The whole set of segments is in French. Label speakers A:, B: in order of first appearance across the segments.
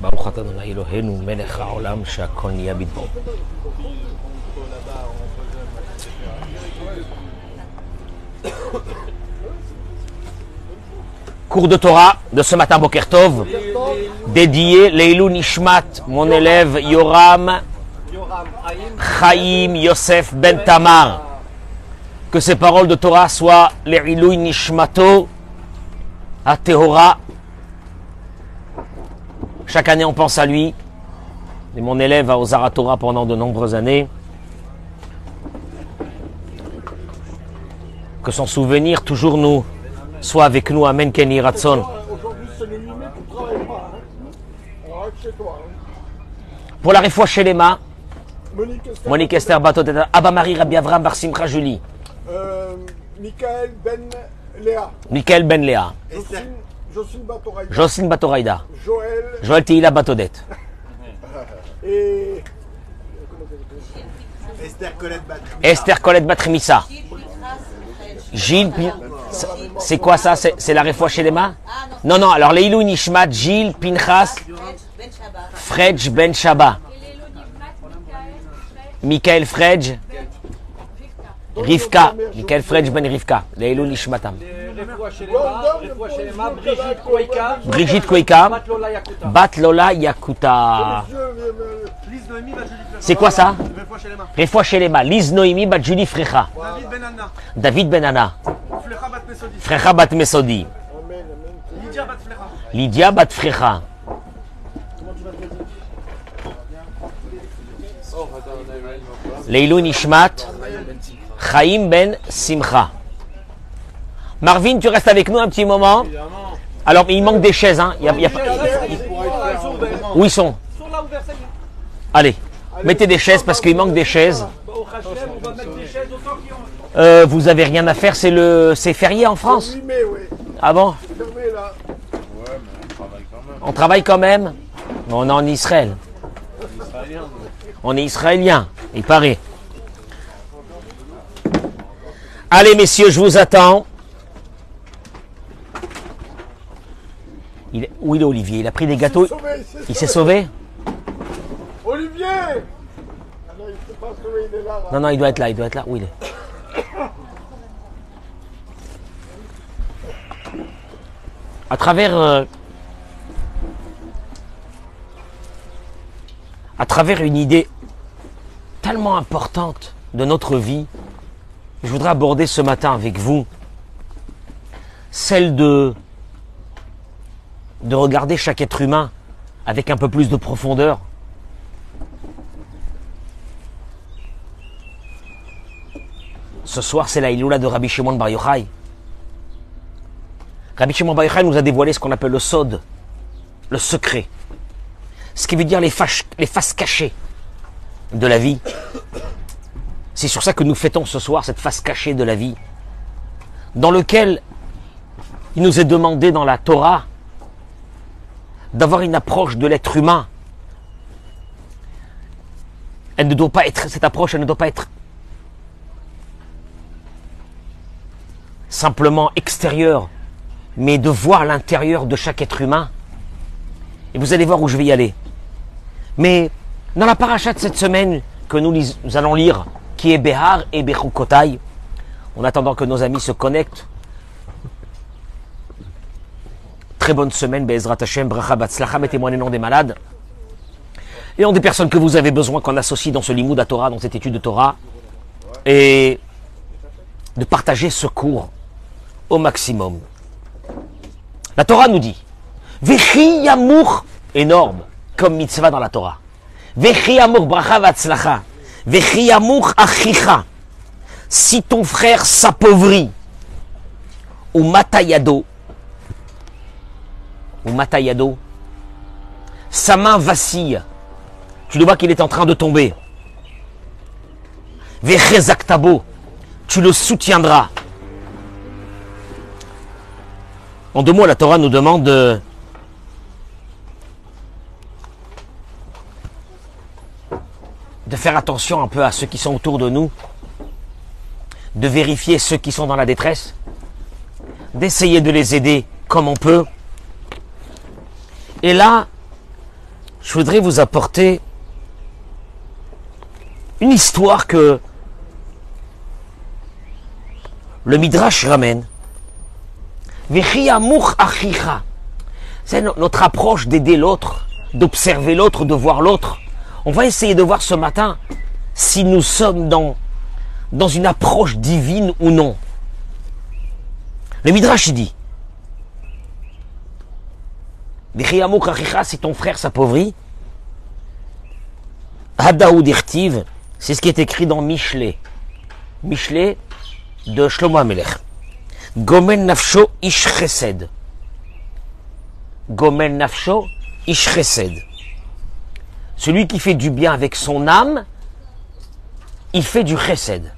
A: ברוך אתה ה' אלוהינו מלך העולם שהכל נהיה בדברו. Cours de Torah de ce matin, Boker Tov, dédié Leilou Nishmat, mon élève Yoram Chaim Yosef Ben Tamar. Que ces paroles de Torah soient Leilou Nishmato à Tehora. Chaque année, on pense à lui. Et mon élève à Ozara Torah pendant de nombreuses années. Que son souvenir toujours nous soit avec nous. Amen, Kenny Ratson. Pour la réfoua chez les
B: Monique Esther.
A: Monique Esther Batot, Abba Marie Rabbi Avram Bar Simcha Julie,
B: Euh, Michael Ben Léa.
A: Michael Ben Léa,
B: Jocelyne, Batoraïda.
A: Jocelyne Batoraïda,
B: Joël
A: Joël Teila Batodet,
B: et.
C: Esther Colette Bat.
A: Esther Colette Batrimissa, Gilles, c'est quoi ça? C'est c'est la réfoua chez les mains? Non, non, alors Leilou Nishmat, Gilles, Pinchas, Fredj Ben Shaba, Michael Fredge, Rivka, Michael Fredge ben Rivka, Leilou Nishmatam. Brigitte Koika, Bat Lola Yakuta. C'est quoi ça? Refoua Shelema, Liz Noemi Bat Julie Frecha.
C: David Benana.
A: Frecha Bat Mesodi.
C: Lydia Bat
A: Frecha. Leilou Nishmat, Chaim Ben Simcha. Marvin, tu restes avec nous un petit moment Alors, il manque des chaises, hein il y a- Où ils sont? Allez, mettez des chaises parce qu'il manque des chaises. Euh, vous avez rien à faire, c'est le, c'est férié en France. Ah bon? On travaille quand même. On est en Israël. On est israélien, il paraît. Allez messieurs, je vous attends. Il est- Où il est Olivier? Il a pris des gâteaux. Il s'est sauvé
B: Olivier Ah non, il ne s'est pas sauvé, il est là. là.
A: Non, non, il doit être là, il doit être là. Où il est? À travers... euh, à travers une idée tellement importante de notre vie, je voudrais aborder ce matin avec vous celle de de regarder chaque être humain avec un peu plus de profondeur. Ce soir, c'est la Iloula de Rabbi Shimon Bar Yochai. Rabbi Shimon Bar Yochai nous a dévoilé ce qu'on appelle le sod, le secret. Ce qui veut dire les, faces- cachées de la vie. C'est sur ça que nous fêtons ce soir, cette face cachée de la vie, dans lequel il nous est demandé dans la Torah d'avoir une approche de l'être humain. Elle ne doit pas être, cette approche, elle ne doit pas être simplement extérieure, mais de voir l'intérieur de chaque être humain. Et vous allez voir où je vais y aller. Mais dans la paracha de cette semaine que nous, allons lire, qui est Behar et Bechukotai, en attendant que nos amis se connectent, très bonne semaine, Be'ezrat Hashem, Bracha Batzlacha, mettez-moi les des malades. Et en des personnes que vous avez besoin qu'on associe dans ce limoud à Torah, dans cette étude de Torah, et de partager ce cours au maximum. La Torah nous dit, Vechi yamour, énorme, comme mitzvah dans la Torah. Si ton frère s'appauvrit, ou matayado, ou matayado, sa main vacille, tu le vois qu'il est en train de tomber. Vechezaktabo, tu le soutiendras. En deux mots, la Torah nous demande de, faire attention un peu à ceux qui sont autour de nous, de vérifier ceux qui sont dans la détresse, d'essayer de les aider comme on peut. Et là, je voudrais vous apporter une histoire que le Midrash ramène. C'est no- notre approche d'aider l'autre, d'observer l'autre, de voir l'autre. On va essayer de voir ce matin si nous sommes dans, une approche divine ou non. Le Midrash il dit si ton frère s'appauvrit, Hadaoud c'est ce qui est écrit dans Michelet. Michelet de Shlomo Amelech. Gomen nafsho ish chesed. Gomen nafsho ish. Celui qui fait du bien avec son âme, il fait du chesed.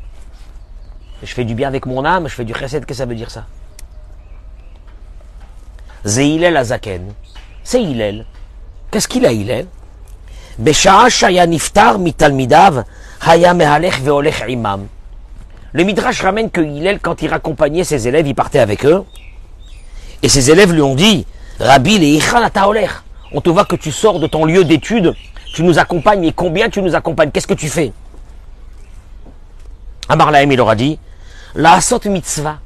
A: Je fais du bien avec mon âme, je fais du chesed, qu'est-ce que ça veut dire ça? Zehilel Azaken. C'est Hillel. Qu'est-ce qu'il a Hillel le Midrash ramène que Hillel, quand il raccompagnait ses élèves, il partait avec eux. Et ses élèves lui ont dit, Rabbi, les on te voit que tu sors de ton lieu d'étude tu nous accompagnes, et combien tu nous accompagnes? Qu'est-ce que tu fais? Amar Lahem, il leur a dit, la asot mitzvah.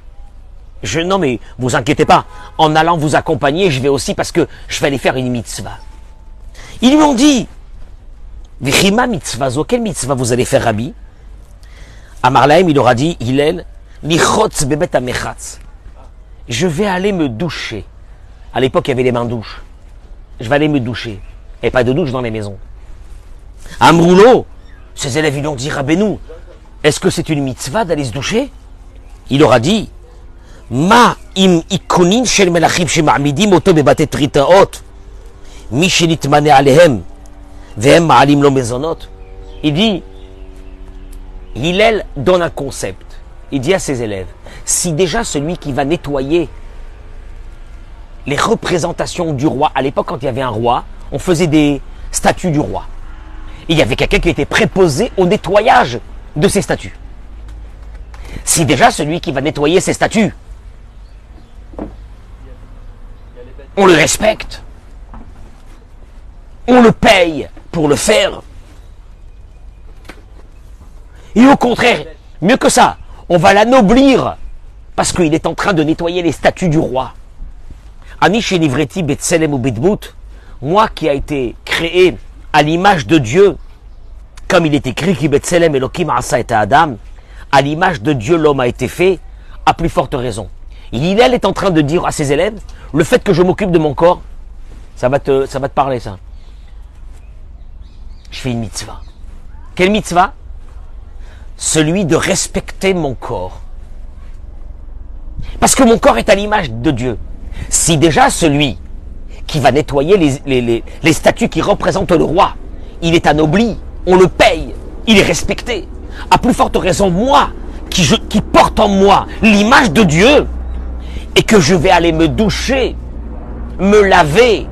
A: Je, non mais, vous inquiétez pas, en allant vous accompagner, je vais aussi parce que je vais aller faire une mitzvah. Ils lui ont dit, Vichima mitzvah, quelle mitzvah vous allez faire, Rabbi? Amar Lahem, il aura dit, Hillel, lichotz bebet amechatz. Je vais aller me doucher. À l'époque, il y avait les mains douches. Je vais aller me doucher. Et pas de douche dans les maisons. Amroulo, ses élèves, lui ont dit, Rabbeinu, est-ce que c'est une mitzvah d'aller se doucher? Il aura dit, Ma im ikonin shel melachim shema'amidim oto bebatet ritaot, mi alehem, vehem ma'alim lo mezonot. Il dit, Hillel donne un concept. Il dit à ses élèves, si déjà celui qui va nettoyer les représentations du roi, à l'époque quand il y avait un roi, on faisait des statues du roi. Il y avait quelqu'un qui était préposé au nettoyage de ces statues. Si déjà celui qui va nettoyer ces statues, on le respecte, on le paye pour le faire, et au contraire, mieux que ça, on va l'anoblir parce qu'il est en train de nettoyer les statues du roi. Anish Nivreti Betselem ou moi qui a été créé à l'image de Dieu, comme il est écrit qui Betselem Elohim Asa et Adam, à l'image de Dieu l'homme a été fait, à plus forte raison. Hillel est en train de dire à ses élèves, le fait que je m'occupe de mon corps, ça va te, ça va te parler ça. Je fais une mitzvah. Quelle mitzvah? Celui de respecter mon corps. Parce que mon corps est à l'image de Dieu. Si déjà celui qui va nettoyer les, les, les, les statues qui représentent le roi, il est anobli, on le paye, il est respecté. À plus forte raison, moi, qui, je, qui porte en moi l'image de Dieu, et que je vais aller me doucher, me laver,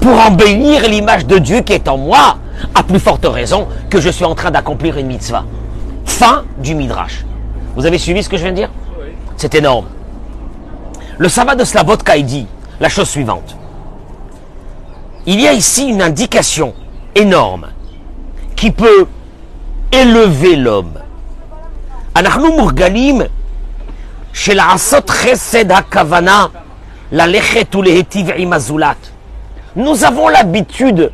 A: pour embellir l'image de Dieu qui est en moi, à plus forte raison que je suis en train d'accomplir une mitzvah. Fin du Midrash. Vous avez suivi ce que je viens de dire? C'est énorme. Le sabbat de Slavotka il dit la chose suivante. Il y a ici une indication énorme qui peut élever l'homme. אנחנו מורגלים שלעשות חסד הכוונה ללכת ולהיטיב עם הזולת. Nous avons l'habitude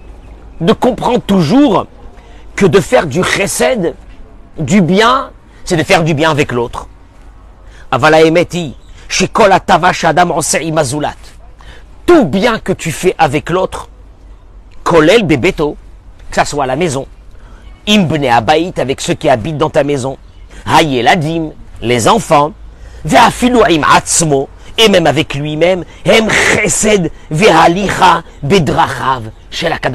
A: de comprendre toujours que de faire du chesed, du bien, c'est de faire du bien avec l'autre. Avala emeti, shekol atava shadam osei mazulat. tout bien que tu fais avec l'autre, kolel bebeto, que ça soit à la maison, imbne abaït avec ceux qui habitent dans ta maison, hayeladim, les enfants, ve'afilu im atzmo, et même avec lui-même, hem chesed ve'halicha bedrachav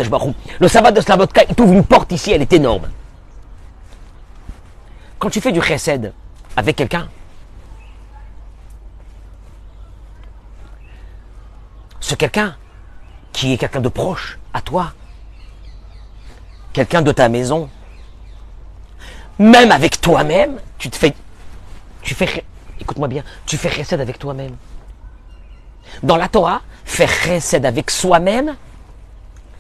A: Baruch Hu. Le sabbat de Slavotka, il t'ouvre une porte ici, elle est énorme. Quand tu fais du chesed avec quelqu'un, ce quelqu'un qui est quelqu'un de proche à toi, quelqu'un de ta maison, même avec toi-même, tu te fais, tu fais, écoute-moi bien, tu fais chesed avec toi-même. Dans la Torah, faire chesed avec soi-même,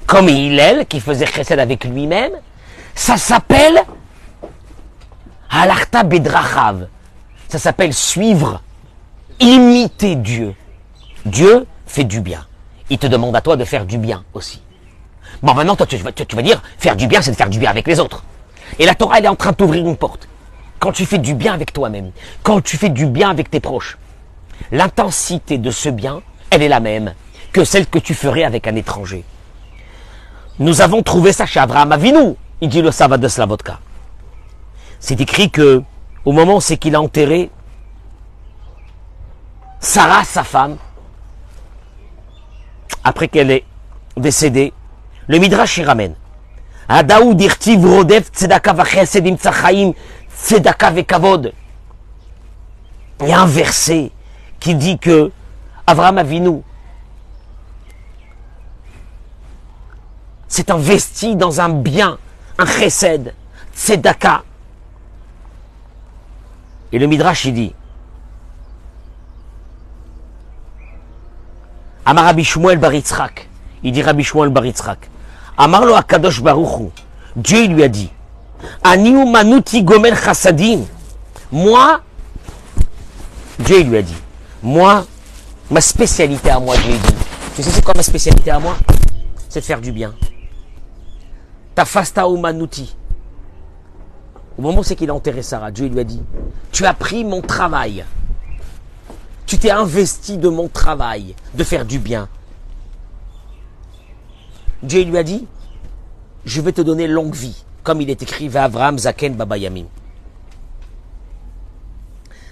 A: comme Hillel qui faisait chesed avec lui-même, ça s'appelle halarta bedrachav. Ça s'appelle suivre, imiter Dieu. Dieu fait du bien. Il te demande à toi de faire du bien aussi. Bon, maintenant, toi, tu vas, dire, faire du bien, c'est de faire du bien avec les autres. Et la Torah, elle est en train de t'ouvrir une porte. Quand tu fais du bien avec toi-même, quand tu fais du bien avec tes proches, l'intensité de ce bien, elle est la même que celle que tu ferais avec un étranger. Nous avons trouvé ça chez Abraham Avinu, il dit le sabbat de Slavotka. C'est écrit que, au moment où c'est qu'il a enterré Sarah, sa femme, après qu'elle est décédée, le Midrash y ramène. Rodef tzedaka tzachaim tzedaka. Il y a un verset qui dit que Abraham Avinu s'est investi dans un bien, un chesed, tzedaka. Et le Midrash il dit Amar Rabbi Shmuel bar Yitzhak. Il dit Rabbi Shmuel bar Yitzhak. Amar lo Akadosh Baruchu. Dieu lui a dit manuti gomel. Moi, Dieu lui a dit Moi, ma spécialité à moi, Dieu dit. Tu sais c'est quoi ma spécialité à moi? C'est de faire du bien. Ta fasta manuti. Au moment où c'est qu'il a enterré Sarah, Dieu lui a dit Tu as pris mon travail. Tu t'es investi de mon travail, de faire du bien. Dieu lui a dit, je vais te donner longue vie, comme il est écrit à Abraham Zaken Babayamim.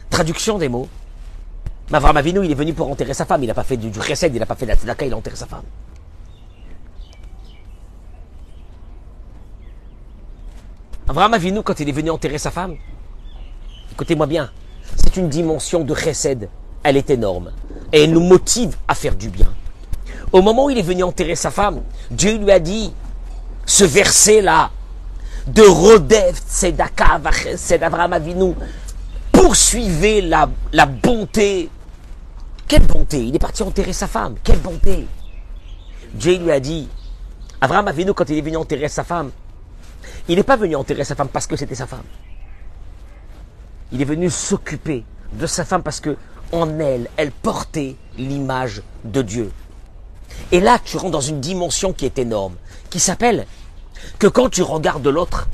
A: Traduction des mots. Abraham Avinu, il est venu pour enterrer sa femme. Il n'a pas fait du, du chesed, il n'a pas fait de la tzedaka, il a enterré sa femme. Abraham Avinu, quand il est venu enterrer sa femme, écoutez-moi bien, c'est une dimension de chesed. Elle est énorme. Et elle nous motive à faire du bien. Au moment où il est venu enterrer sa femme, Dieu lui a dit, ce verset-là, de Rodef Tzedaka Abraham Avinu, poursuivez la, la bonté. Quelle bonté? Il est parti enterrer sa femme. Quelle bonté? Dieu lui a dit, Abraham Avinu, quand il est venu enterrer sa femme, il n'est pas venu enterrer sa femme parce que c'était sa femme. Il est venu s'occuper de sa femme parce que en elle, elle portait l'image de Dieu. Et là, tu rentres dans une dimension qui est énorme, qui s'appelle que quand tu regardes l'autre,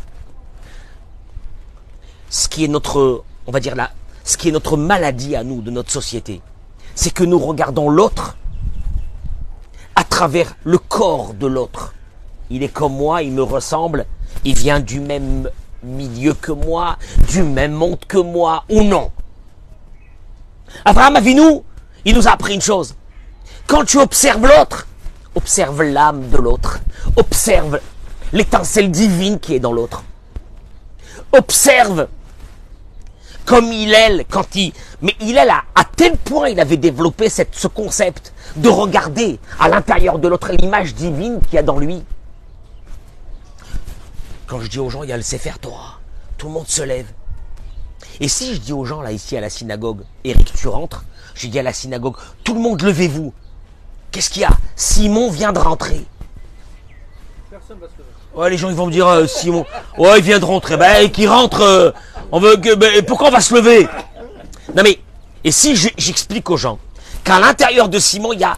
A: ce qui est notre, on va dire là, ce qui est notre maladie à nous, de notre société, c'est que nous regardons l'autre à travers le corps de l'autre. Il est comme moi, il me ressemble, il vient du même milieu que moi, du même monde que moi, ou non. Abraham Avinu, il nous a appris une chose. Quand tu observes l'autre, observe l'âme de l'autre, observe l'étincelle divine qui est dans l'autre. Observe comme il est quand il... Mais il est là, à tel point il avait développé ce concept de regarder à l'intérieur de l'autre l'image divine qu'il y a dans lui. Quand je dis aux gens, il y a le Sefer Torah, tout le monde se lève. Et si je dis aux gens là ici à la synagogue, Eric, tu rentres, je dis à la synagogue, tout le monde levez-vous. Qu'est-ce qu'il y a? Simon vient de rentrer. Ouais, les gens ils vont me dire euh, Simon, ouais, il vient de rentrer. Ben, qui rentre euh, On veut que, ben, pourquoi on va se lever? Non mais, et si je- j'explique aux gens qu'à l'intérieur de Simon il y a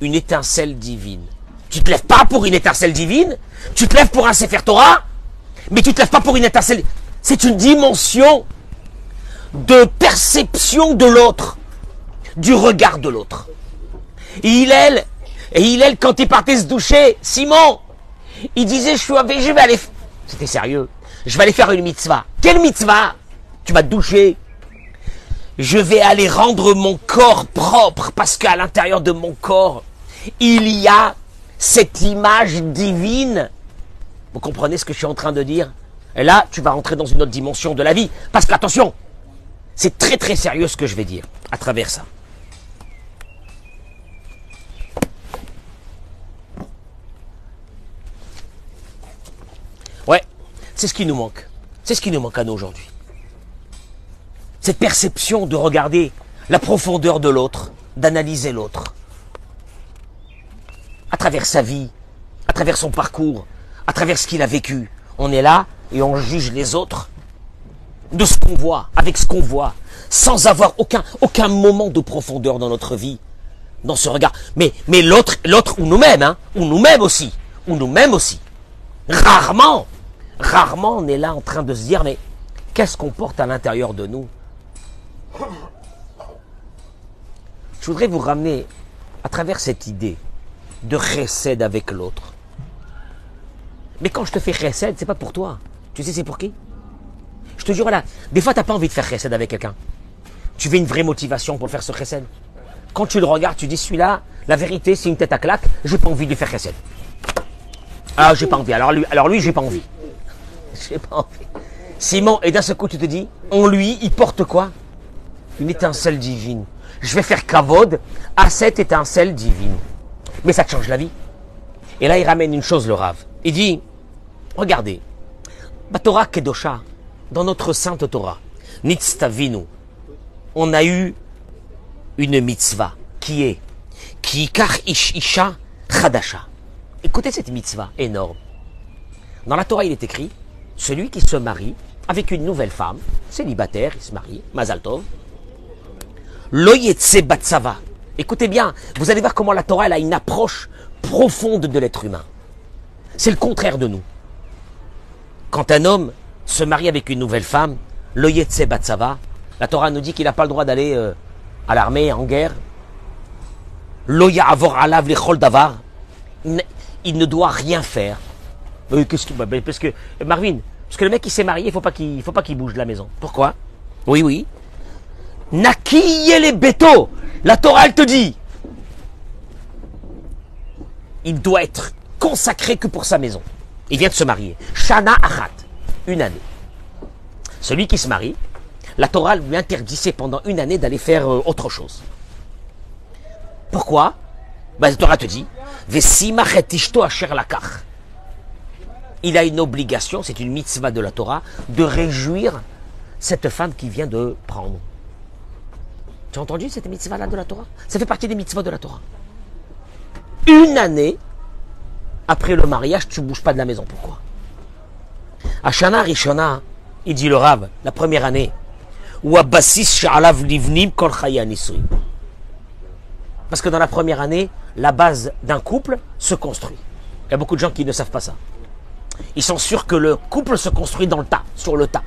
A: une étincelle divine. Tu te lèves pas pour une étincelle divine, tu te lèves pour un Sefer Torah, mais tu te lèves pas pour une étincelle. C'est une dimension de perception de l'autre, du regard de l'autre. Et Hillel, et Hillel, quand il partait se doucher, Simon, il disait, je suis je vais aller, c'était sérieux, je vais aller faire une mitzvah. Quelle mitzvah? Tu vas te doucher. Je vais aller rendre mon corps propre parce qu'à l'intérieur de mon corps, il y a cette image divine. Vous comprenez ce que je suis en train de dire? Et là, tu vas rentrer dans une autre dimension de la vie. Parce qu'attention, c'est très très sérieux ce que je vais dire à travers ça. C'est ce qui nous manque. C'est ce qui nous manque à nous aujourd'hui. Cette perception de regarder la profondeur de l'autre, d'analyser l'autre. À travers sa vie, à travers son parcours, à travers ce qu'il a vécu. On est là et on juge les autres de ce qu'on voit, avec ce qu'on voit, sans avoir aucun, aucun moment de profondeur dans notre vie, dans ce regard. Mais, mais l'autre, l'autre ou nous-mêmes, hein, ou nous-mêmes aussi, ou nous-mêmes aussi. Rarement, rarement on est là en train de se dire, mais qu'est-ce qu'on porte à l'intérieur de nous? Je voudrais vous ramener à travers cette idée de recède avec l'autre. Mais quand je te fais recède, c'est pas pour toi. Tu sais, c'est pour qui? Je te jure, voilà, des fois, tu n'as pas envie de faire recède avec quelqu'un. Tu veux une vraie motivation pour faire ce recède. Quand tu le regardes, tu dis, celui-là, la vérité, c'est une tête à claque, j'ai pas envie de faire recède. Ah, j'ai pas envie. Alors lui, alors lui j'ai pas envie. J'ai pas envie. Simon, et d'un seul coup, tu te dis, en lui, il porte quoi? Une étincelle divine. Je vais faire kavod à cette étincelle divine. Mais ça te change la vie. Et là, il ramène une chose, le Rav. Il dit, regardez, la Torah Kedosha, dans notre sainte Torah, Nitztavinu, on a eu une mitzvah qui est Kikar Ish Isha Chadasha. Écoutez cette mitzvah énorme. Dans la Torah, il est écrit, celui qui se marie avec une nouvelle femme, célibataire, il se marie, Mazal Tov, Loyetse Batsava. Écoutez bien, vous allez voir comment la Torah a une approche profonde de l'être humain. C'est le contraire de nous. Quand un homme se marie avec une nouvelle femme, Loyetse Batsava, la Torah nous dit qu'il n'a pas le droit d'aller euh, à l'armée, en guerre. Loya Avor Alav Lechol Davar. Il ne- doit rien faire. Que- parce que, Marvin, parce que le mec qui s'est marié, il faut qu'il faut pas qu'il bouge de la maison. Pourquoi? Oui, oui. Nakiye les bétos. La Torah, te dit. Il doit être consacré que pour sa maison. Il vient de se marier. Shana Achat. Une année. Celui qui se marie, la Torah lui interdisait pendant une année d'aller faire euh, autre chose. Pourquoi? Ben, La Torah te dit. Il a une obligation, c'est une mitzvah de la Torah, de réjouir cette femme qui vient de prendre. Tu as entendu cette mitzvah-là de la Torah? Ça fait partie des mitzvahs de la Torah. Une année après le mariage, tu bouges pas de la maison. Pourquoi? Ashana Rishona, il dit le Rav, la première année, ou Livnim Kol. Parce que dans la première année, la base d'un couple se construit. Il y a beaucoup de gens qui ne savent pas ça. Ils sont sûrs que le couple se construit dans le tas, sur le tas.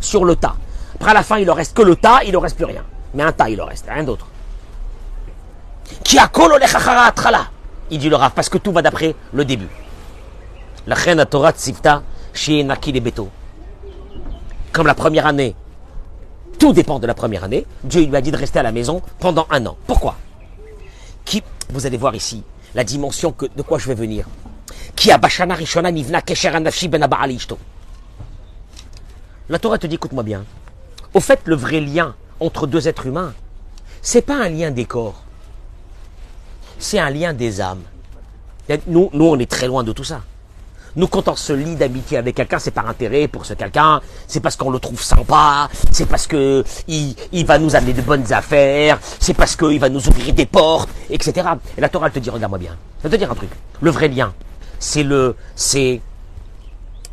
A: Sur le tas. Après, la fin, il ne reste que le tas, il ne reste plus rien. Mais un tas, il en reste, rien d'autre. Qui a Il dit le Rav, parce que tout va d'après le début. La reine Torah Tzivta, chez Naki les Beto. Comme la première année, tout dépend de la première année, Dieu lui a dit de rester à la maison pendant un an. Pourquoi? Qui, Vous allez voir ici la dimension que, de quoi je vais venir. Qui a Bashana Rishona Nivna Ben. La Torah te dit, écoute-moi bien. Au fait, le vrai lien entre deux êtres humains, c'est pas un lien des corps. C'est un lien des âmes. Nous, nous, on est très loin de tout ça. Nous, quand on se lie d'amitié avec quelqu'un, c'est par intérêt pour ce quelqu'un, c'est parce qu'on le trouve sympa, c'est parce que il, il va nous amener de bonnes affaires, c'est parce qu'il va nous ouvrir des portes, etc. Et la Torah, elle te dit, regarde-moi bien. Elle te dire un truc. Le vrai lien, c'est le, c'est,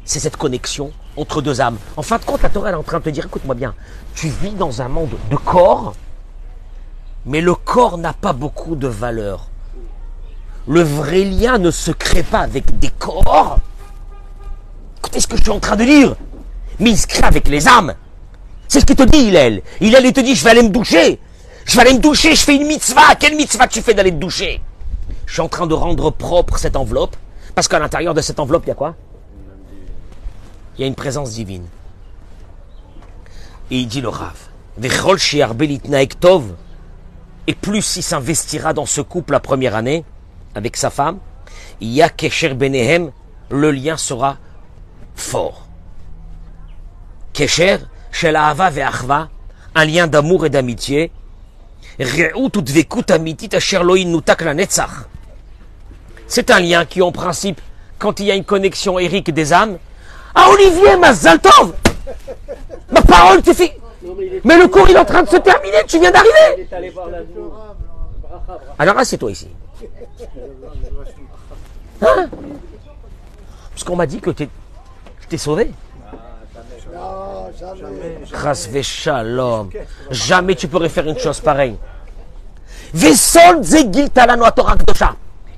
A: c'est cette connexion entre deux âmes. En fin de compte, la Torah elle est en train de te dire, écoute-moi bien, tu vis dans un monde de corps, mais le corps n'a pas beaucoup de valeur. Le vrai lien ne se crée pas avec des corps. Écoutez ce que je suis en train de dire. Mais il se crée avec les âmes. C'est ce qu'il te dit, Hillel. Hillel, il te dit, je vais aller me doucher. Je vais aller me doucher, je fais une mitzvah. Quelle mitzvah tu fais d'aller te doucher? Je suis en train de rendre propre cette enveloppe. Parce qu'à l'intérieur de cette enveloppe, il y a quoi? Il y a une présence divine. Et il dit le Rav. Et plus il s'investira dans ce couple la première année, avec sa femme, il y a Kesher Benehem, le lien sera fort. Kesher, Shel Ahava ve'achva, un lien d'amour et d'amitié. C'est un lien qui, en principe, quand il y a une connexion érique des âmes, Ah, Olivier Mazaltov Ma parole.
D: Non, mais
A: Mais le cours, il est en train de se terminer, tu viens
D: il
A: d'arriver Alors, assieds-toi ici. Hein Parce qu'on m'a dit que t'es- t'ai sauvé.
B: Non, jamais.
A: Jamais tu pourrais faire une chose pareille.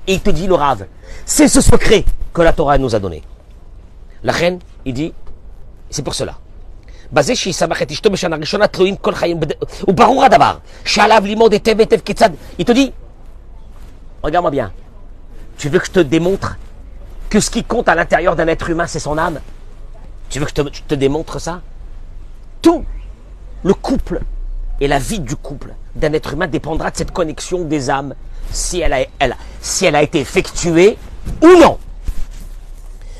A: Et il te dit, le Rav, c'est ce secret que la Torah nous a donné. La reine, il dit, c'est pour cela. בזה שישמח את אשתו בשנה ראשונה תלויים כל חיים, בד... וברור הדבר שעליו ללמוד היטב היטב כיצד, il te dit, regarde-moi bien, tu veux que je te démontre que ce qui compte à l'intérieur d'un être humain, c'est son âme Tu veux que je te, je te démontre ça Tout le couple et la vie du couple d'un être humain dépendra de cette connexion des âmes, si elle a, elle, si elle a été effectuée ou non.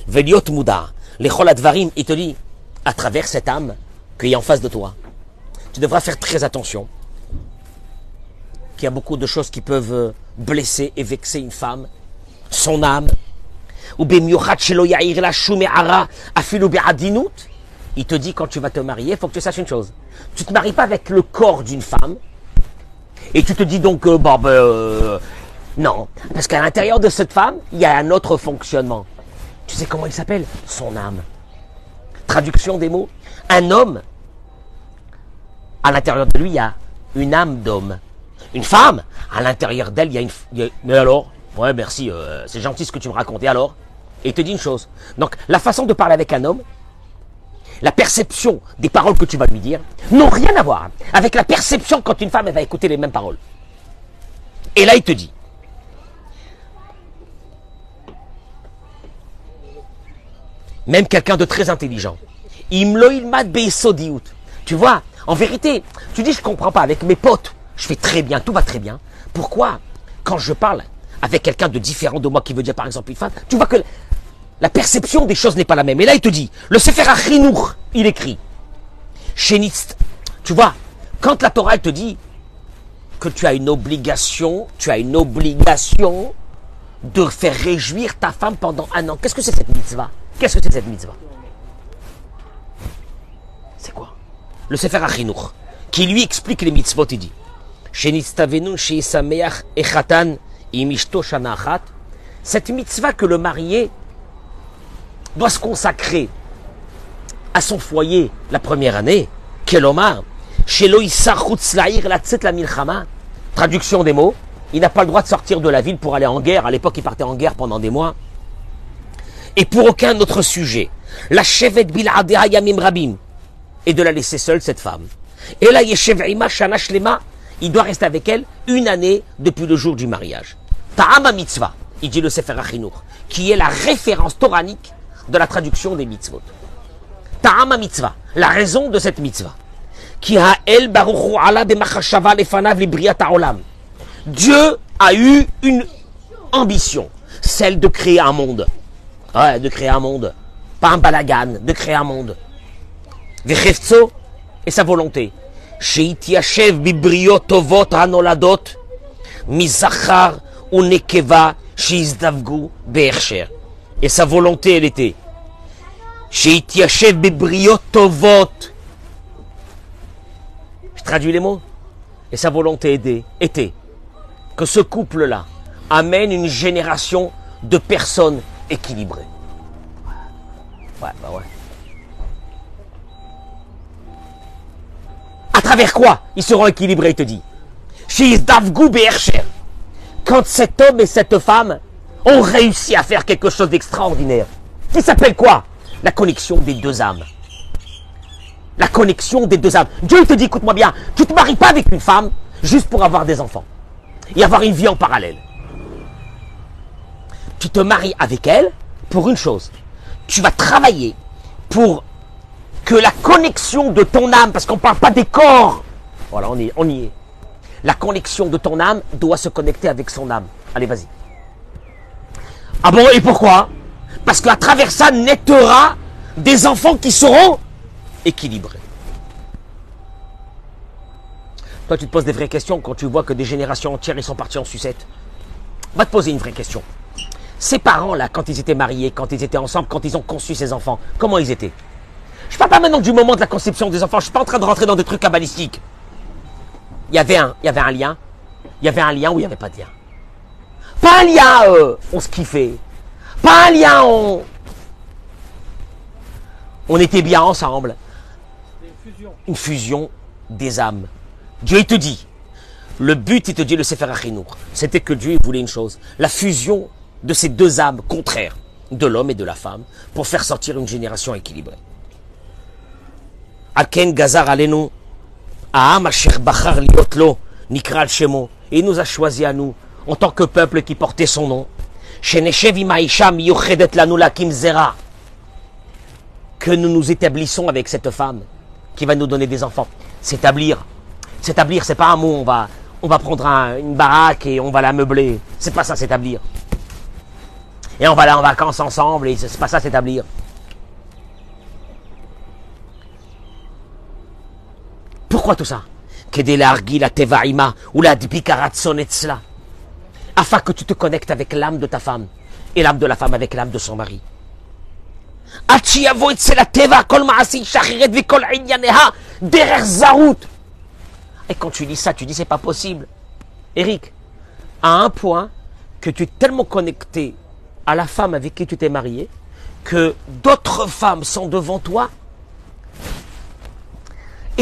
A: Veliot Mouda, les Choladvarim, il te dit, à travers cette âme qui est en face de toi, tu devras faire très attention. Qu'il y a beaucoup de choses qui peuvent euh, blesser et vexer une femme, son âme. Il te dit quand tu vas te marier, il faut que tu saches une chose. Tu te maries pas avec le corps d'une femme. Et tu te dis donc, euh, bon, ben, euh, non. Parce qu'à l'intérieur de cette femme, il y a un autre fonctionnement. Tu sais comment il s'appelle? Son âme. Traduction des mots. Un homme, à l'intérieur de lui, il y a une âme d'homme. Une femme, à l'intérieur d'elle, il y a une... Mais alors? Ouais, merci, euh, c'est gentil ce que tu me racontes. Alors Et il te dit une chose. Donc, la façon de parler avec un homme, la perception des paroles que tu vas lui dire, n'ont rien à voir avec la perception quand une femme va écouter les mêmes paroles. Et là, il te dit, même quelqu'un de très intelligent. Tu vois, en vérité, tu dis je comprends pas avec mes potes, je fais très bien, tout va très bien. Pourquoi quand je parle avec quelqu'un de différent de moi qui veut dire par exemple une femme, tu vois que la perception des choses n'est pas la même. Et là, il te dit, le Sefer Achinour, il écrit, Shenitz, tu vois, quand la Torah elle te dit que tu as une obligation, tu as une obligation de faire réjouir ta femme pendant un an. Qu'est-ce que c'est cette mitzvah? Qu'est-ce que c'est cette mitzvah? C'est quoi? Le Sefer Achinour, qui lui explique les mitzvot, il dit. Cette mitzvah que le marié doit se consacrer à son foyer la première année, Kelomar, chez la traduction des mots, il n'a pas le droit de sortir de la ville pour aller en guerre. À l'époque, il partait en guerre pendant des mois. Et pour aucun autre sujet. La yamim rabim. Et de la laisser seule, cette femme. Et là, Yeshev Shana Shlema, il doit rester avec elle une année depuis le jour du mariage. Ta'ama mitzvah, il dit le Sefer Achinour, qui est la référence toranique de la traduction des mitzvot. Ta'ama mitzvah, la raison de cette mitzvah. Qui a el baruchu ala b'machashava ha'olam. Dieu a eu une ambition, celle de créer un monde. Ouais, de créer un monde. Pas un balagan, de créer un monde. Vechefzo et sa volonté. Sheitiashev bibriot tovot hanoladot mizachar unekeva shizdavgu be'ercher. Et sa volonté, elle était Sheitiashev bibriot tovot. Je traduis les mots. Et sa volonté était que ce couple-là amène une génération de personnes équilibrées. Ouais, bah ouais. À travers quoi ils seront équilibrés, il te dit. Quand cet homme et cette femme ont réussi à faire quelque chose d'extraordinaire, qui s'appelle quoi? La connexion des deux âmes. La connexion des deux âmes. Dieu te dit, écoute-moi bien, tu te maries pas avec une femme juste pour avoir des enfants et avoir une vie en parallèle. Tu te maries avec elle pour une chose. Tu vas travailler pour que la connexion de ton âme, parce qu'on ne parle pas des corps, voilà, on y, est. La connexion de ton âme doit se connecter avec son âme. Allez, vas-y. Ah bon, et pourquoi? Parce qu'à travers ça naîtra des enfants qui seront équilibrés. Toi, tu te poses des vraies questions quand tu vois que des générations entières, ils sont partis en sucette. Va te poser une vraie question. Ces parents-là, quand ils étaient mariés, quand ils étaient ensemble, quand ils ont conçu ces enfants, comment ils étaient? Je parle pas maintenant du moment de la conception des enfants, je suis pas en train de rentrer dans des trucs cabalistiques. Il y avait un, il y avait un lien, il y avait un lien ou il n'y avait pas de lien? Pas un lien, on se kiffait. Pas un lien, on, on était bien ensemble. Une fusion des âmes. Dieu il te dit, le but, il te dit le Sefer Achinour, c'était que Dieu voulait une chose, la fusion de ces deux âmes contraires, de l'homme et de la femme, pour faire sortir une génération équilibrée. Aken Gazar Alenu, Aham Asher Bachar Liotlo, Nikral Shemo, et il nous a choisi à nous, en tant que peuple qui portait son nom, Miyuchedet Lanu Lakim Zera, que nous nous établissons avec cette femme qui va nous donner des enfants. S'établir, s'établir, c'est pas un mot, on va, on va prendre un- une baraque et on va la meubler. C'est pas ça, s'établir. Et on va aller en vacances ensemble et c'est pas ça, s'établir. Pourquoi tout ça? La ou la afin que tu te connectes avec l'âme de ta femme et l'âme de la femme avec l'âme de son mari. Et quand tu dis ça, tu dis c'est pas possible. Eric, à un point que tu es tellement connecté à la femme avec qui tu t'es marié que d'autres femmes sont devant toi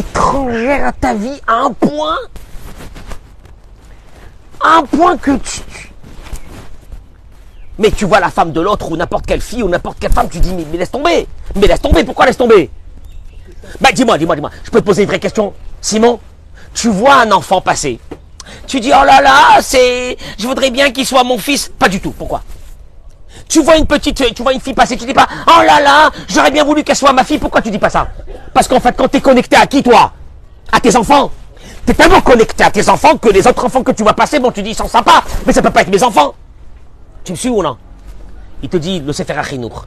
A: étrangères à ta vie à un point à un point que tu, mais tu vois la femme de l'autre ou n'importe quelle fille ou n'importe quelle femme, tu dis mais, mais laisse tomber. Mais laisse tomber, pourquoi laisse tomber? Bah dis-moi, dis-moi, dis-moi. Je peux poser une vraie question. Simon, tu vois un enfant passer. Tu dis oh là là, c'est je voudrais bien qu'il soit mon fils. Pas du tout. Pourquoi? Tu vois une petite tu vois une fille passer, tu dis pas oh là là, j'aurais bien voulu qu'elle soit ma fille. Pourquoi tu dis pas ça? Parce qu'en fait quand tu es connecté à qui toi? À tes enfants. Tu es tellement connecté à tes enfants que les autres enfants que tu vois passer, bon tu dis ils sont sympas, mais ça peut pas être mes enfants. Tu me suis ou non? Il te dit le Sefer Achinour.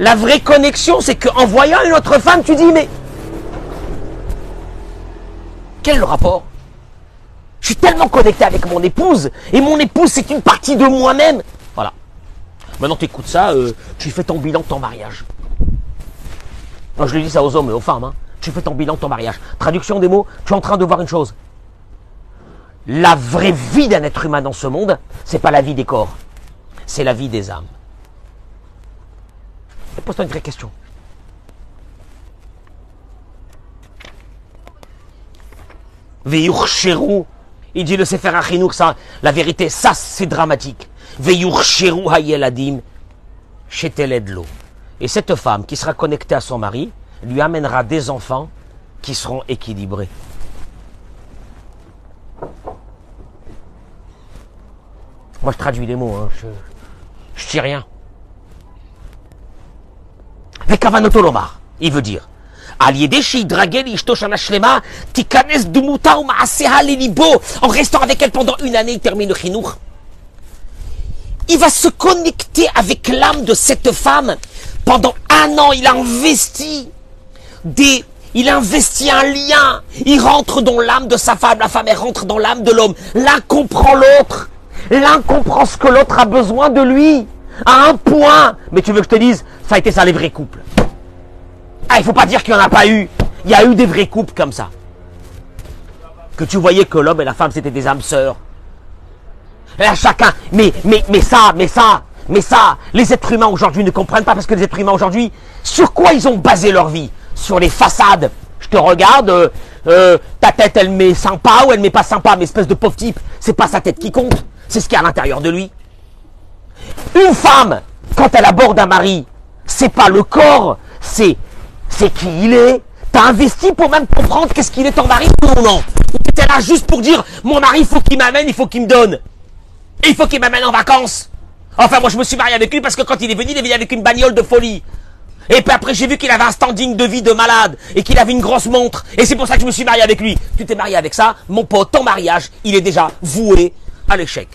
A: La vraie connexion, c'est qu'en voyant une autre femme, tu dis mais quel rapport? Je suis tellement connecté avec mon épouse et mon épouse c'est une partie de moi-même. Maintenant tu écoutes ça, euh, tu fais ton bilan de ton mariage. Je le dis ça aux hommes et aux femmes. hein. Tu fais ton bilan de ton mariage. Traduction des mots, tu es en train de voir une chose. La vraie vie d'un être humain dans ce monde, c'est pas la vie des corps, c'est la vie des âmes. Et Pose-toi une vraie question. Il dit le Sefer Achinour, ça, la vérité, ça c'est dramatique. Et cette femme qui sera connectée à son mari lui amènera des enfants qui seront équilibrés. Moi je traduis les mots, hein. je, je dis rien. Vekavanotolomar, il veut dire en restant avec elle pendant une année, il termine le chinour. Il va se connecter avec l'âme de cette femme. Pendant un an, il a investi des, il investit un lien. Il rentre dans l'âme de sa femme. La femme, elle rentre dans l'âme de l'homme. L'un comprend l'autre. L'un comprend ce que l'autre a besoin de lui. À un point. Mais tu veux que je te dise, ça a été ça les vrais couples. Ah, il faut pas dire qu'il n'y en a pas eu. Il y a eu des vrais couples comme ça. Que tu voyais que l'homme et la femme, c'était des âmes sœurs. Là, chacun, mais, mais, mais ça, mais ça, mais ça, les êtres humains aujourd'hui ne comprennent pas parce que les êtres humains aujourd'hui, sur quoi ils ont basé leur vie? Sur les façades. Je te regarde, euh, euh, ta tête, elle met sympa ou elle met pas sympa, mais espèce de pauvre type, c'est pas sa tête qui compte, c'est ce qu'il y a à l'intérieur de lui. Une femme, quand elle aborde un mari, c'est pas le corps, c'est c'est qui il est. T'as investi pour même comprendre qu'est-ce qu'il est ton mari ou non? T'étais là juste pour dire mon mari il faut qu'il m'amène, il faut qu'il me donne. Il faut qu'il m'amène en vacances. Enfin moi je me suis marié avec lui parce que quand il est venu, il est venu avec une bagnole de folie. Et puis après j'ai vu qu'il avait un standing de vie de malade et qu'il avait une grosse montre. Et c'est pour ça que je me suis marié avec lui. Tu t'es marié avec ça, mon pote, ton mariage, il est déjà voué à l'échec.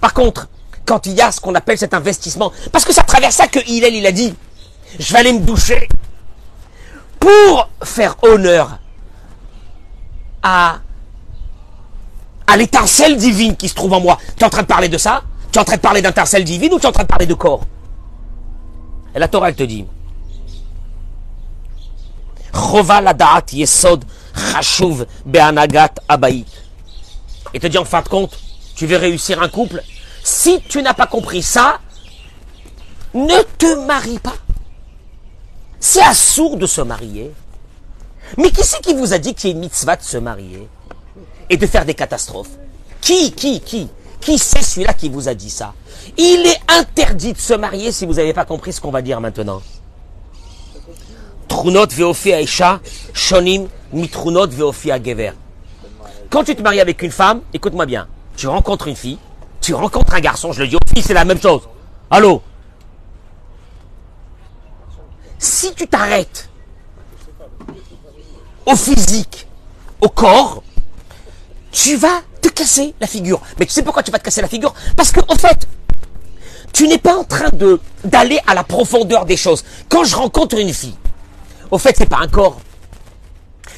A: Par contre, quand il y a ce qu'on appelle cet investissement, parce que ça traverse ça que Hillel, il a dit, je vais aller me doucher pour faire honneur à, à l'étincelle divine qui se trouve en moi. Tu es en train de parler de ça? Tu es en train de parler d'intercelle divine ou tu es en train de parler de corps? Et la Torah, elle te dit yesod be'anagat abayit. Et te dit en fin de compte, tu veux réussir un couple? Si tu n'as pas compris ça, ne te marie pas. C'est assourd de se marier. Mais qui c'est qui vous a dit qu'il y a une mitzvah de se marier? Et de faire des catastrophes Qui, qui, qui Qui c'est celui-là qui vous a dit ça? Il est interdit de se marier si vous n'avez pas compris ce qu'on va dire maintenant. Shonim gever. Quand tu te maries avec une femme, écoute-moi bien, tu rencontres une fille, tu rencontres un garçon, je le dis aux filles, c'est la même chose. Allô? Si tu t'arrêtes au physique, au corps, tu vas te casser la figure. Mais tu sais pourquoi tu vas te casser la figure? Parce que en fait, tu n'es pas en train d'aller à la profondeur des choses. Quand je rencontre une fille, au fait, c'est pas un corps.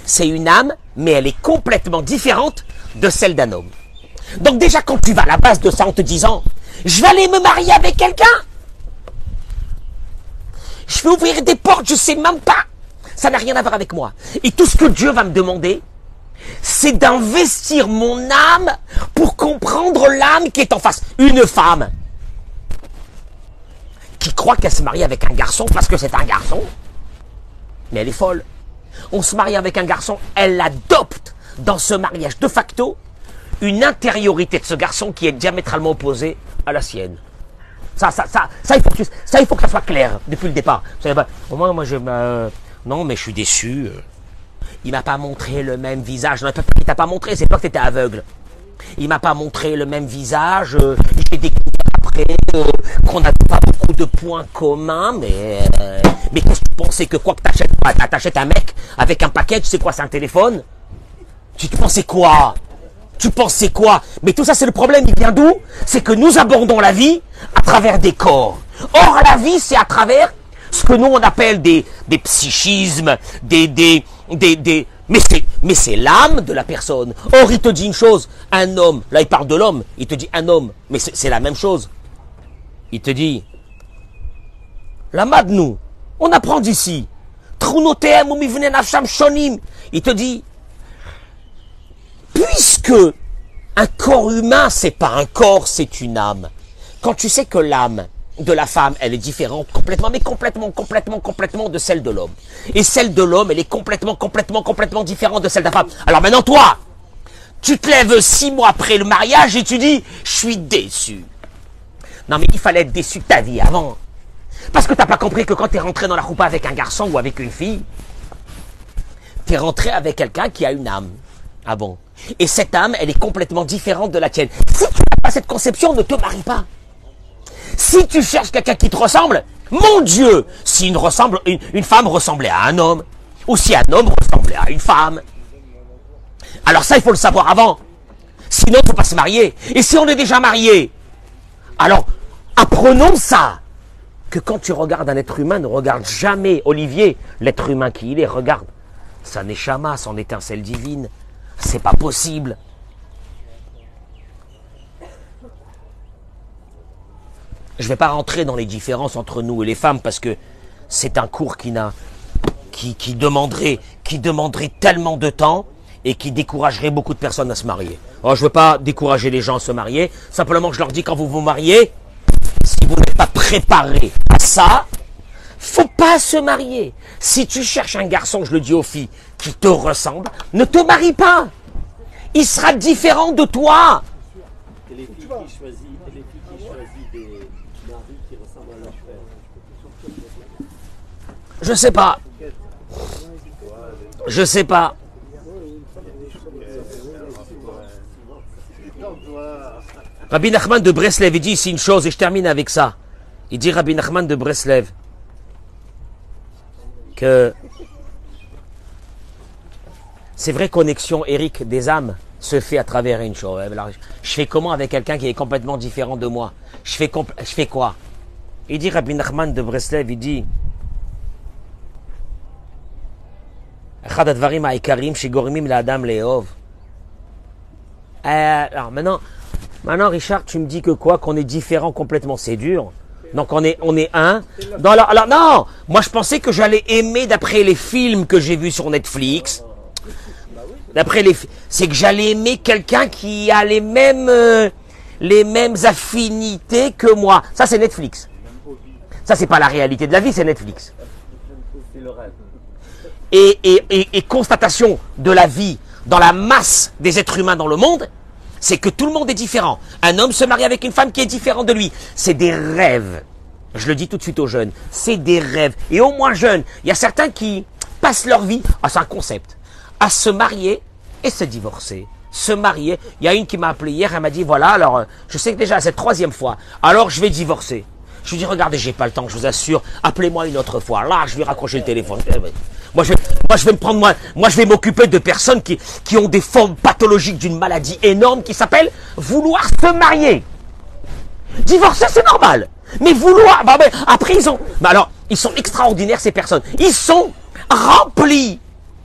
A: C'est une âme, mais elle est complètement différente de celle d'un homme. Donc déjà, quand tu vas à la base de ça en te disant, je vais aller me marier avec quelqu'un, je vais ouvrir des portes, je sais même pas. Ça n'a rien à voir avec moi. Et tout ce que Dieu va me demander, c'est d'investir mon âme pour comprendre l'âme qui est en face. Une femme qui croit qu'elle se marie avec un garçon parce que c'est un garçon, mais elle est folle. On se marie avec un garçon, elle adopte dans ce mariage de facto une intériorité de ce garçon qui est diamétralement opposée à la sienne. Ça, ça, ça, ça, il faut que, ça, il faut que ça soit clair depuis le départ. Vous savez pas, au moins, moi, je, euh, non, mais je suis déçu. Il m'a pas montré le même visage. Non, il t'a pas montré, c'est pas que t'étais aveugle. Il m'a pas montré le même visage. euh, J'ai découvert après euh, qu'on n'avait pas beaucoup de points communs, mais euh, mais qu'est-ce que tu pensais que quoi que t'achètes T'achètes un mec avec un package, c'est quoi C'est un téléphone? Tu pensais quoi? Tu pensais quoi? Mais tout ça, c'est le problème. Il vient d'où? C'est que nous abordons la vie à travers des corps. Or, la vie, c'est à travers ce que nous, on appelle des, des psychismes, des... des, des, des mais c'est, mais c'est l'âme de la personne. Or, il te dit une chose. Un homme, là, il parle de l'homme. Il te dit un homme. Mais c'est, la même chose. Il te dit, la nous, on apprend d'ici. Il te dit, puisque un corps humain, c'est pas un corps, c'est une âme. Quand tu sais que l'âme de la femme, elle est différente complètement, mais complètement, complètement, complètement de celle de l'homme. Et celle de l'homme, elle est complètement, complètement, complètement différente de celle de la femme. Alors maintenant, toi, tu te lèves six mois après le mariage et tu dis, je suis déçu. Non mais il fallait être déçu de ta vie avant. Parce que t'as pas compris que quand tu es rentré dans la roupa avec un garçon ou avec une fille, tu es rentré avec quelqu'un qui a une âme. Ah bon? Et cette âme, elle est complètement différente de la tienne. Si tu n'as pas cette conception, ne te marie pas. Si tu cherches quelqu'un qui te ressemble, mon Dieu, si une, ressemble, une, une femme ressemblait à un homme, ou si un homme ressemblait à une femme, alors ça, il faut le savoir avant. Sinon, il ne faut pas se marier. Et si on est déjà marié, alors apprenons ça. Que quand tu regardes un être humain, ne regarde jamais Olivier, l'être humain qui il est, regarde sa neshama, son étincelle divine. C'est pas possible. Je ne vais pas rentrer dans les différences entre nous et les femmes parce que c'est un cours qui n'a qui, demanderait tellement de temps et qui découragerait beaucoup de personnes à se marier. Alors, je ne veux pas décourager les gens à se marier, simplement je leur dis quand vous vous mariez, si vous n'êtes pas préparé à ça, faut pas se marier. Si tu cherches un garçon, je le dis aux filles, qui te ressemble, ne te marie pas. Il sera différent de toi.
D: Et les filles qui choisissent, et les filles qui choisissent des maris qui ressemblent à leur frère.
A: Je sais pas. Je sais pas. Rabbi Nachman de Breslev, il dit ici une chose, et je termine avec ça. Il dit Rabbi Nachman de Breslev que c'est vrai connexion, Eric, des âmes se fait à travers une chose. Alors, je fais comment avec quelqu'un qui est complètement différent de moi? Je fais, je fais quoi? Il dit Rabbi Nachman de Breslev, il dit אחד הדברים העיקריים שגורמים לאדם לאהוב. Euh, alors maintenant, Maintenant, Richard, tu me dis que quoi Qu'on est différent complètement, c'est dur. Donc on est, on est un. Non, alors, alors, non Moi je pensais que j'allais aimer d'après les films que j'ai vus sur Netflix. D'après les fi- c'est que j'allais aimer quelqu'un qui a les mêmes euh, les mêmes affinités que moi. Ça c'est Netflix. Ça c'est pas la réalité de la vie, c'est Netflix.
D: C'est le rêve.
A: Et, constatation de la vie dans la masse des êtres humains dans le monde, c'est que tout le monde est différent. Un homme se marie avec une femme qui est différente de lui. C'est des rêves. Je le dis tout de suite aux jeunes. C'est des rêves. Et au moins jeunes, il y a certains qui passent leur vie, ah, c'est un concept, à se marier et se divorcer. Se marier. Il y a une qui m'a appelé hier, elle m'a dit, voilà, alors, euh, je sais que déjà, c'est la troisième fois. Alors, je vais divorcer. Je lui dis, regardez, j'ai pas le temps, je vous assure. Appelez-moi une autre fois. Là, je vais raccrocher le téléphone. Eh Moi, je, vais prendre, moi, je vais m'occuper de personnes qui, ont des formes pathologiques d'une maladie énorme qui s'appelle vouloir se marier. Divorcer, c'est normal. Mais vouloir, bah, après, ils ont, alors, ils sont extraordinaires, ces personnes. Ils sont remplis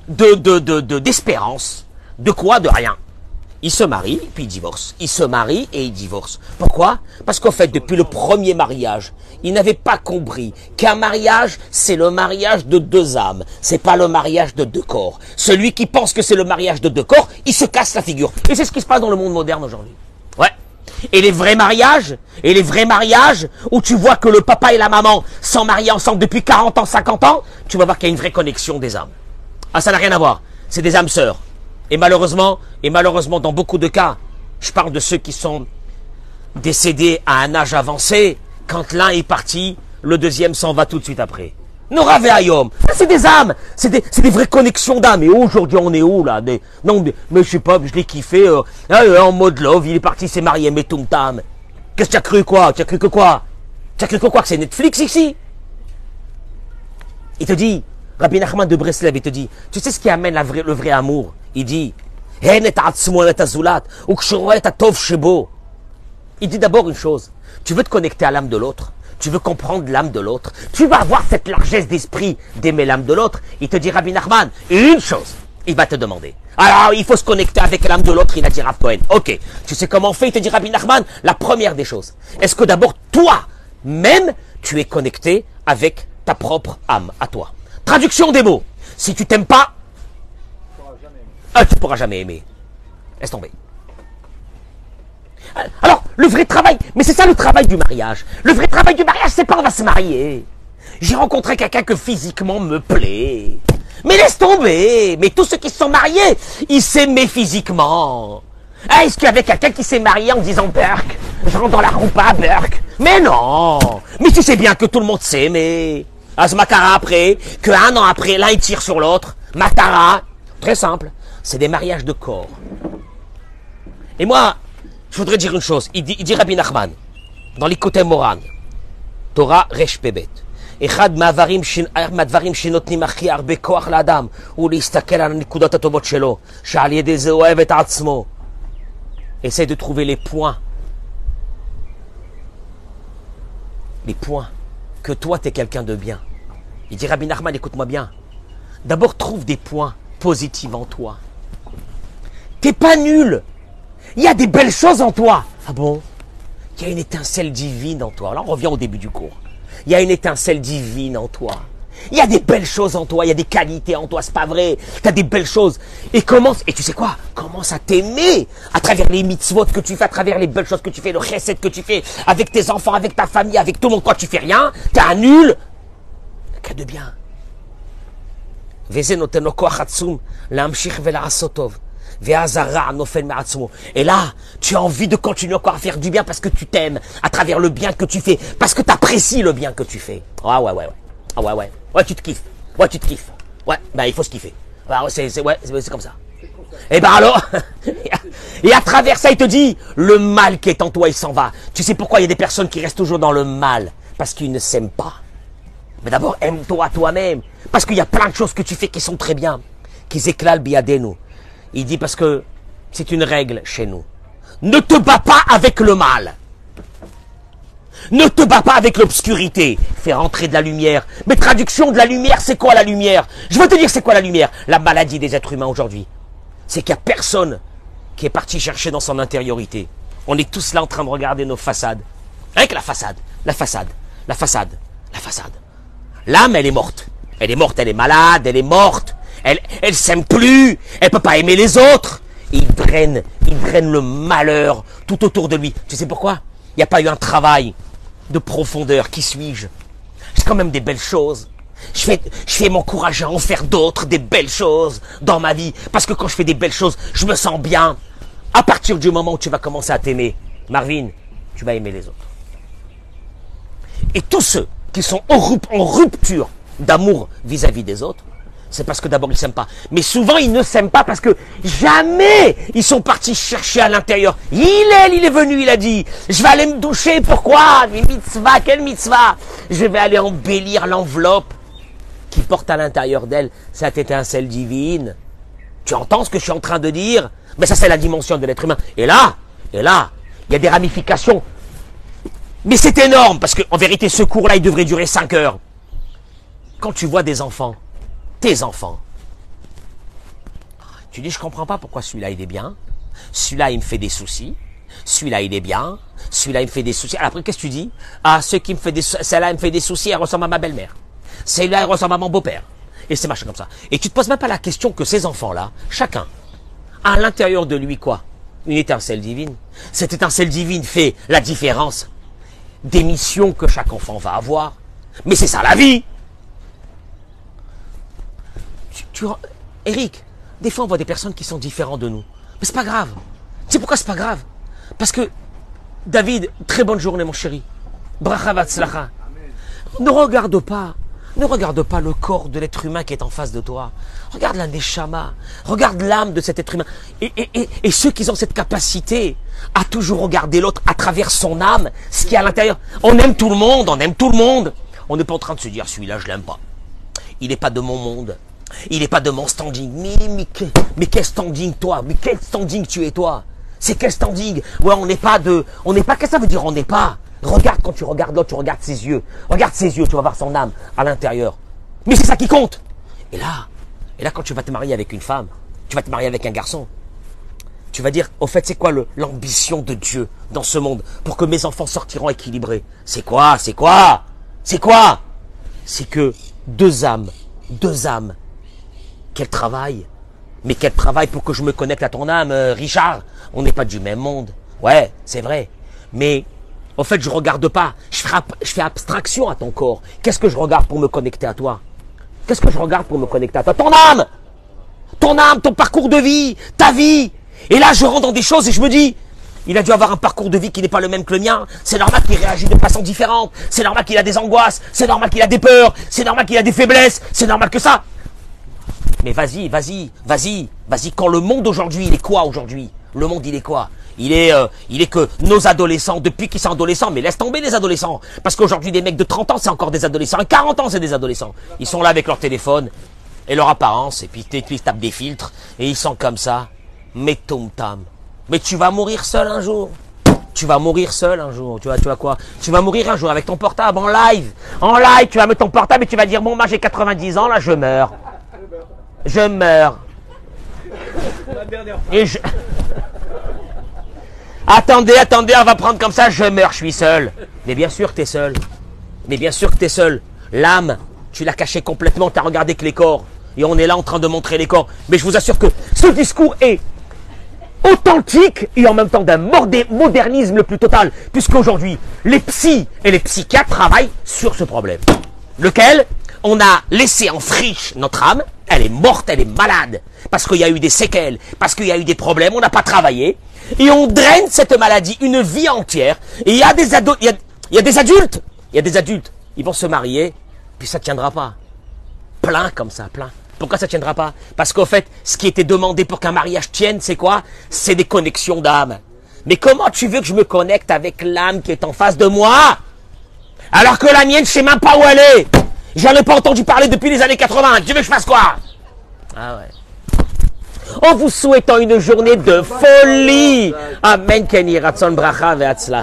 A: de- d'espérance. De quoi? De rien. Ils se marient, puis ils divorcent. Ils se marient et ils divorcent. Pourquoi? Parce qu'en fait, depuis le premier mariage, ils n'avaient pas compris qu'un mariage, c'est le mariage de deux âmes. C'est pas le mariage de deux corps. Celui qui pense que c'est le mariage de deux corps, il se casse la figure. Et c'est ce qui se passe dans le monde moderne aujourd'hui. Ouais. Et les vrais mariages, et les vrais mariages, où tu vois que le papa et la maman sont mariés ensemble depuis 40 ans, 50 ans, tu vas voir qu'il y a une vraie connexion des âmes. Ah, ça n'a rien à voir. C'est des âmes sœurs. Et malheureusement, et malheureusement, dans beaucoup de cas, je parle de ceux qui sont décédés à un âge avancé. Quand l'un est parti, le deuxième s'en va tout de suite après. Nora Ayom, c'est des âmes, c'est des, des vraies connexions d'âmes. Et aujourd'hui, on est où là? Non, mais, mais je sais pas, je l'ai kiffé euh, euh, en mode love. Il est parti, s'est marié, mais tout tam. Qu'est-ce que tu as cru quoi? Tu as cru que quoi? Tu as cru que quoi? Que c'est Netflix ici? Il te dit, Rabbi Nachman de Breslev, il te dit, tu sais ce qui amène le vrai amour? Il dit. Il dit d'abord une chose, tu veux te connecter à l'âme de l'autre, tu veux comprendre l'âme de l'autre, tu vas avoir cette largesse d'esprit d'aimer l'âme de l'autre. Il te dit, Rabbi Nachman, une chose, il va te demander. Alors, il faut se connecter avec l'âme de l'autre, il a dit Rav. Ok, tu sais comment on fait? Il te dit, Rabbi Nachman, la première des choses. Est-ce que d'abord, toi, même, tu es connecté avec ta propre âme, à toi? Traduction des mots. Si tu t'aimes pas, ah, tu pourras jamais aimer. Laisse tomber. Alors, le vrai travail, mais c'est ça le travail du mariage. Le vrai travail du mariage, c'est pas on va se marier. J'ai rencontré quelqu'un que physiquement me plaît. Mais laisse tomber. Mais tous ceux qui se sont mariés, ils s'aimaient physiquement. Ah, Est-ce qu'il y avait quelqu'un qui s'est marié en disant Burke Je rentre dans la roupa, Burke? Mais non. Mais tu sais bien que tout le monde s'aimait. À ce Makara après, que un an après, l'un il tire sur l'autre. Matara. Très simple C'est des mariages de corps. Et moi, je voudrais dire une chose. Il dit, il dit Rabbi Nachman, dans l'Ikotem Moran, Torah Resh Pebet. אחד מהדברים ש- מהדברים שנותנים הכי הרבה כוח לאדם הוא להסתכל על הנקודות הטובות שלו, שעל ידי זה הוא אוהב את עצמו. Essaye de trouver les points. Les points. Que toi, tu es quelqu'un de bien. Il dit Rabbi Nachman, écoute-moi bien. D'abord, trouve des points positifs en toi. T'es pas nul. Il y a des belles choses en toi. Ah bon? Il y a une étincelle divine en toi. Là, on revient au début du cours. Il y a une étincelle divine en toi. Il y a des belles choses en toi, il y a des qualités en toi, c'est pas vrai. Tu as des belles choses. Et commence, et tu sais quoi? Commence à t'aimer à travers les mitzvot que tu fais, à travers les belles choses que tu fais, le recette que tu fais, avec tes enfants, avec ta famille, avec tout le monde. Quand tu fais rien, t'es un nul. Que de bien. Et là, tu as envie de continuer encore à faire du bien parce que tu t'aimes à travers le bien que tu fais, parce que tu apprécies le bien que tu fais. Ah ouais, ouais, ouais. Ah ouais, ouais. Ouais, tu te kiffes. Ouais, tu te kiffes. Ouais, bah il faut se kiffer. Ah, c'est, ouais, c'est comme ça. Et ben alors, et à travers ça, il te dit, le mal qui est en toi, il s'en va. Tu sais pourquoi il y a des personnes qui restent toujours dans le mal? Parce qu'ils ne s'aiment pas. Mais d'abord, aime-toi toi-même. Parce qu'il y a plein de choses que tu fais qui sont très bien. Qu'ils éclatent biadeno. Il dit parce que c'est une règle chez nous. Ne te bats pas avec le mal. Ne te bats pas avec l'obscurité. Fais rentrer de la lumière. Mais traduction de la lumière, c'est quoi la lumière? Je veux te dire c'est quoi la lumière? La maladie des êtres humains aujourd'hui. C'est qu'il n'y a personne qui est parti chercher dans son intériorité. on est tous là en train de regarder nos façades. Avec la façade, la façade, la façade, la façade. L'âme, elle est morte. Elle est morte, elle est malade, elle est morte. Elle, elle s'aime plus. Elle peut pas aimer les autres. Il draine, il draine le malheur tout autour de lui. Tu sais pourquoi? Il n'y a pas eu un travail de profondeur. Qui suis-je? J'ai quand même des belles choses. Je fais, je fais m'encourager à en faire d'autres, des belles choses dans ma vie. Parce que quand je fais des belles choses, je me sens bien. À partir du moment où tu vas commencer à t'aimer, Marvin, tu vas aimer les autres. Et tous ceux qui sont en rupture d'amour vis-à-vis des autres, c'est parce que d'abord ils s'aiment pas. Mais souvent ils ne s'aiment pas parce que jamais ils sont partis chercher à l'intérieur. Il est, il est venu, il a dit, je vais aller me doucher, pourquoi? Mais mitzvah, quelle mitzvah? Je vais aller embellir l'enveloppe qui porte à l'intérieur d'elle cette étincelle divine. Tu entends ce que je suis en train de dire? Mais ça, c'est la dimension de l'être humain. Et là, et là, il y a des ramifications. Mais c'est énorme, parce qu'en vérité, ce cours-là, il devrait durer 5 heures. Quand tu vois des enfants, tes enfants, tu dis, je comprends pas pourquoi celui-là, il est bien. Celui-là, il me fait des soucis. Celui-là, il est bien. Celui-là, il me fait des soucis. Après, qu'est-ce que tu dis? Ah, ceux qui me fait des, celle-là, elle me fait des soucis, elle ressemble à ma belle-mère. Celle-là, elle ressemble à mon beau-père. Et c'est machin comme ça. Et tu te poses même pas la question que ces enfants-là, chacun, à l'intérieur de lui quoi? Une étincelle divine. Cette étincelle divine fait la différence des missions que chaque enfant va avoir. Mais c'est ça la vie. Tu, Eric, des fois on voit des personnes qui sont différentes de nous. Mais c'est pas grave. Tu sais pourquoi c'est pas grave? Parce que David, très bonne journée mon chéri. Bracha vatzlacha. Ne regarde pas, ne regarde pas le corps de l'être humain qui est en face de toi. Regarde la neshama, regarde l'âme de cet être humain. Et, et, et, et ceux qui ont cette capacité à toujours regarder l'autre à travers son âme, ce qui est à l'intérieur. On aime tout le monde, on aime tout le monde. On n'est pas en train de se dire celui-là je l'aime pas. Il n'est pas de mon monde. Il n'est pas de mon standing. Mais, mais, que- mais quel standing toi? Mais quel standing tu es toi? C'est quel standing? Ouais, on n'est pas de... On n'est pas... Qu'est-ce que ça veut dire on n'est pas? Regarde quand tu regardes l'autre, tu regardes ses yeux. Regarde ses yeux, tu vas voir son âme à l'intérieur. Mais c'est ça qui compte. Et là, et là quand tu vas te marier avec une femme, tu vas te marier avec un garçon, tu vas dire, au fait, c'est quoi l'ambition de Dieu dans ce monde pour que mes enfants sortiront équilibrés? C'est quoi? C'est quoi? C'est quoi? C'est que deux âmes, deux âmes, qu'elles travaillent, mais qu'elles travaillent pour que je me connecte à ton âme, euh, Richard? On n'est pas du même monde. Ouais, c'est vrai. Mais, au fait, je regarde pas. Je fais, je fais abstraction à ton corps. Qu'est-ce que je regarde pour me connecter à toi? Qu'est-ce que je regarde pour me connecter à toi? Ton âme ton âme, ton parcours de vie, ta vie. Et là, je rentre dans des choses et je me dis, il a dû avoir un parcours de vie qui n'est pas le même que le mien. C'est normal qu'il réagit de façon différente. C'est normal qu'il a des angoisses. C'est normal qu'il a des peurs. C'est normal qu'il a des faiblesses. C'est normal que ça. Mais vas-y, vas-y, vas-y, vas-y. Quand le monde aujourd'hui, il est quoi aujourd'hui? Le monde, il est quoi? Il est, euh, il est que nos adolescents, depuis qu'ils sont adolescents, mais laisse tomber les adolescents. Parce qu'aujourd'hui, des mecs de 30 ans, c'est encore des adolescents. Et 40 ans, c'est des adolescents. Ils sont là avec leur téléphone et leur apparence, et puis ils tapent des filtres, et ils sont comme ça. Mais tom tam. Mais tu vas mourir seul un jour. Tu vas mourir seul un jour. Tu vas, tu vas quoi? Tu vas mourir un jour avec ton portable en live. En live, tu vas mettre ton portable et tu vas dire Bon, moi j'ai 90 ans, là je meurs. Je meurs. Et je. Attendez, attendez, on va prendre comme ça, je meurs, je suis seul. Mais bien sûr que t'es seul. Mais bien sûr que t'es seul. L'âme, tu l'as cachée complètement, t'as regardé que les corps. Et on est là en train de montrer les corps. Mais je vous assure que ce discours est authentique et en même temps d'un modernisme le plus total. Puisqu'aujourd'hui, les psys et les psychiatres travaillent sur ce problème. Lequel? On a laissé en friche notre âme, elle est morte, elle est malade, parce qu'il y a eu des séquelles, parce qu'il y a eu des problèmes, on n'a pas travaillé, et on draine cette maladie une vie entière, et il y a des il y a, des adultes, il y a des adultes, ils vont se marier, puis ça tiendra pas. Plein comme ça, plein. Pourquoi ça tiendra pas? Parce qu'au fait, ce qui était demandé pour qu'un mariage tienne, c'est quoi? C'est des connexions d'âme. Mais comment tu veux que je me connecte avec l'âme qui est en face de moi? Alors que la mienne, je sais même pas où elle est. J'en ai pas entendu parler depuis les années 80. Tu veux que je fasse quoi? Ah ouais. En vous souhaitant une journée de folie. Amen, Kenny Ratson Bracha.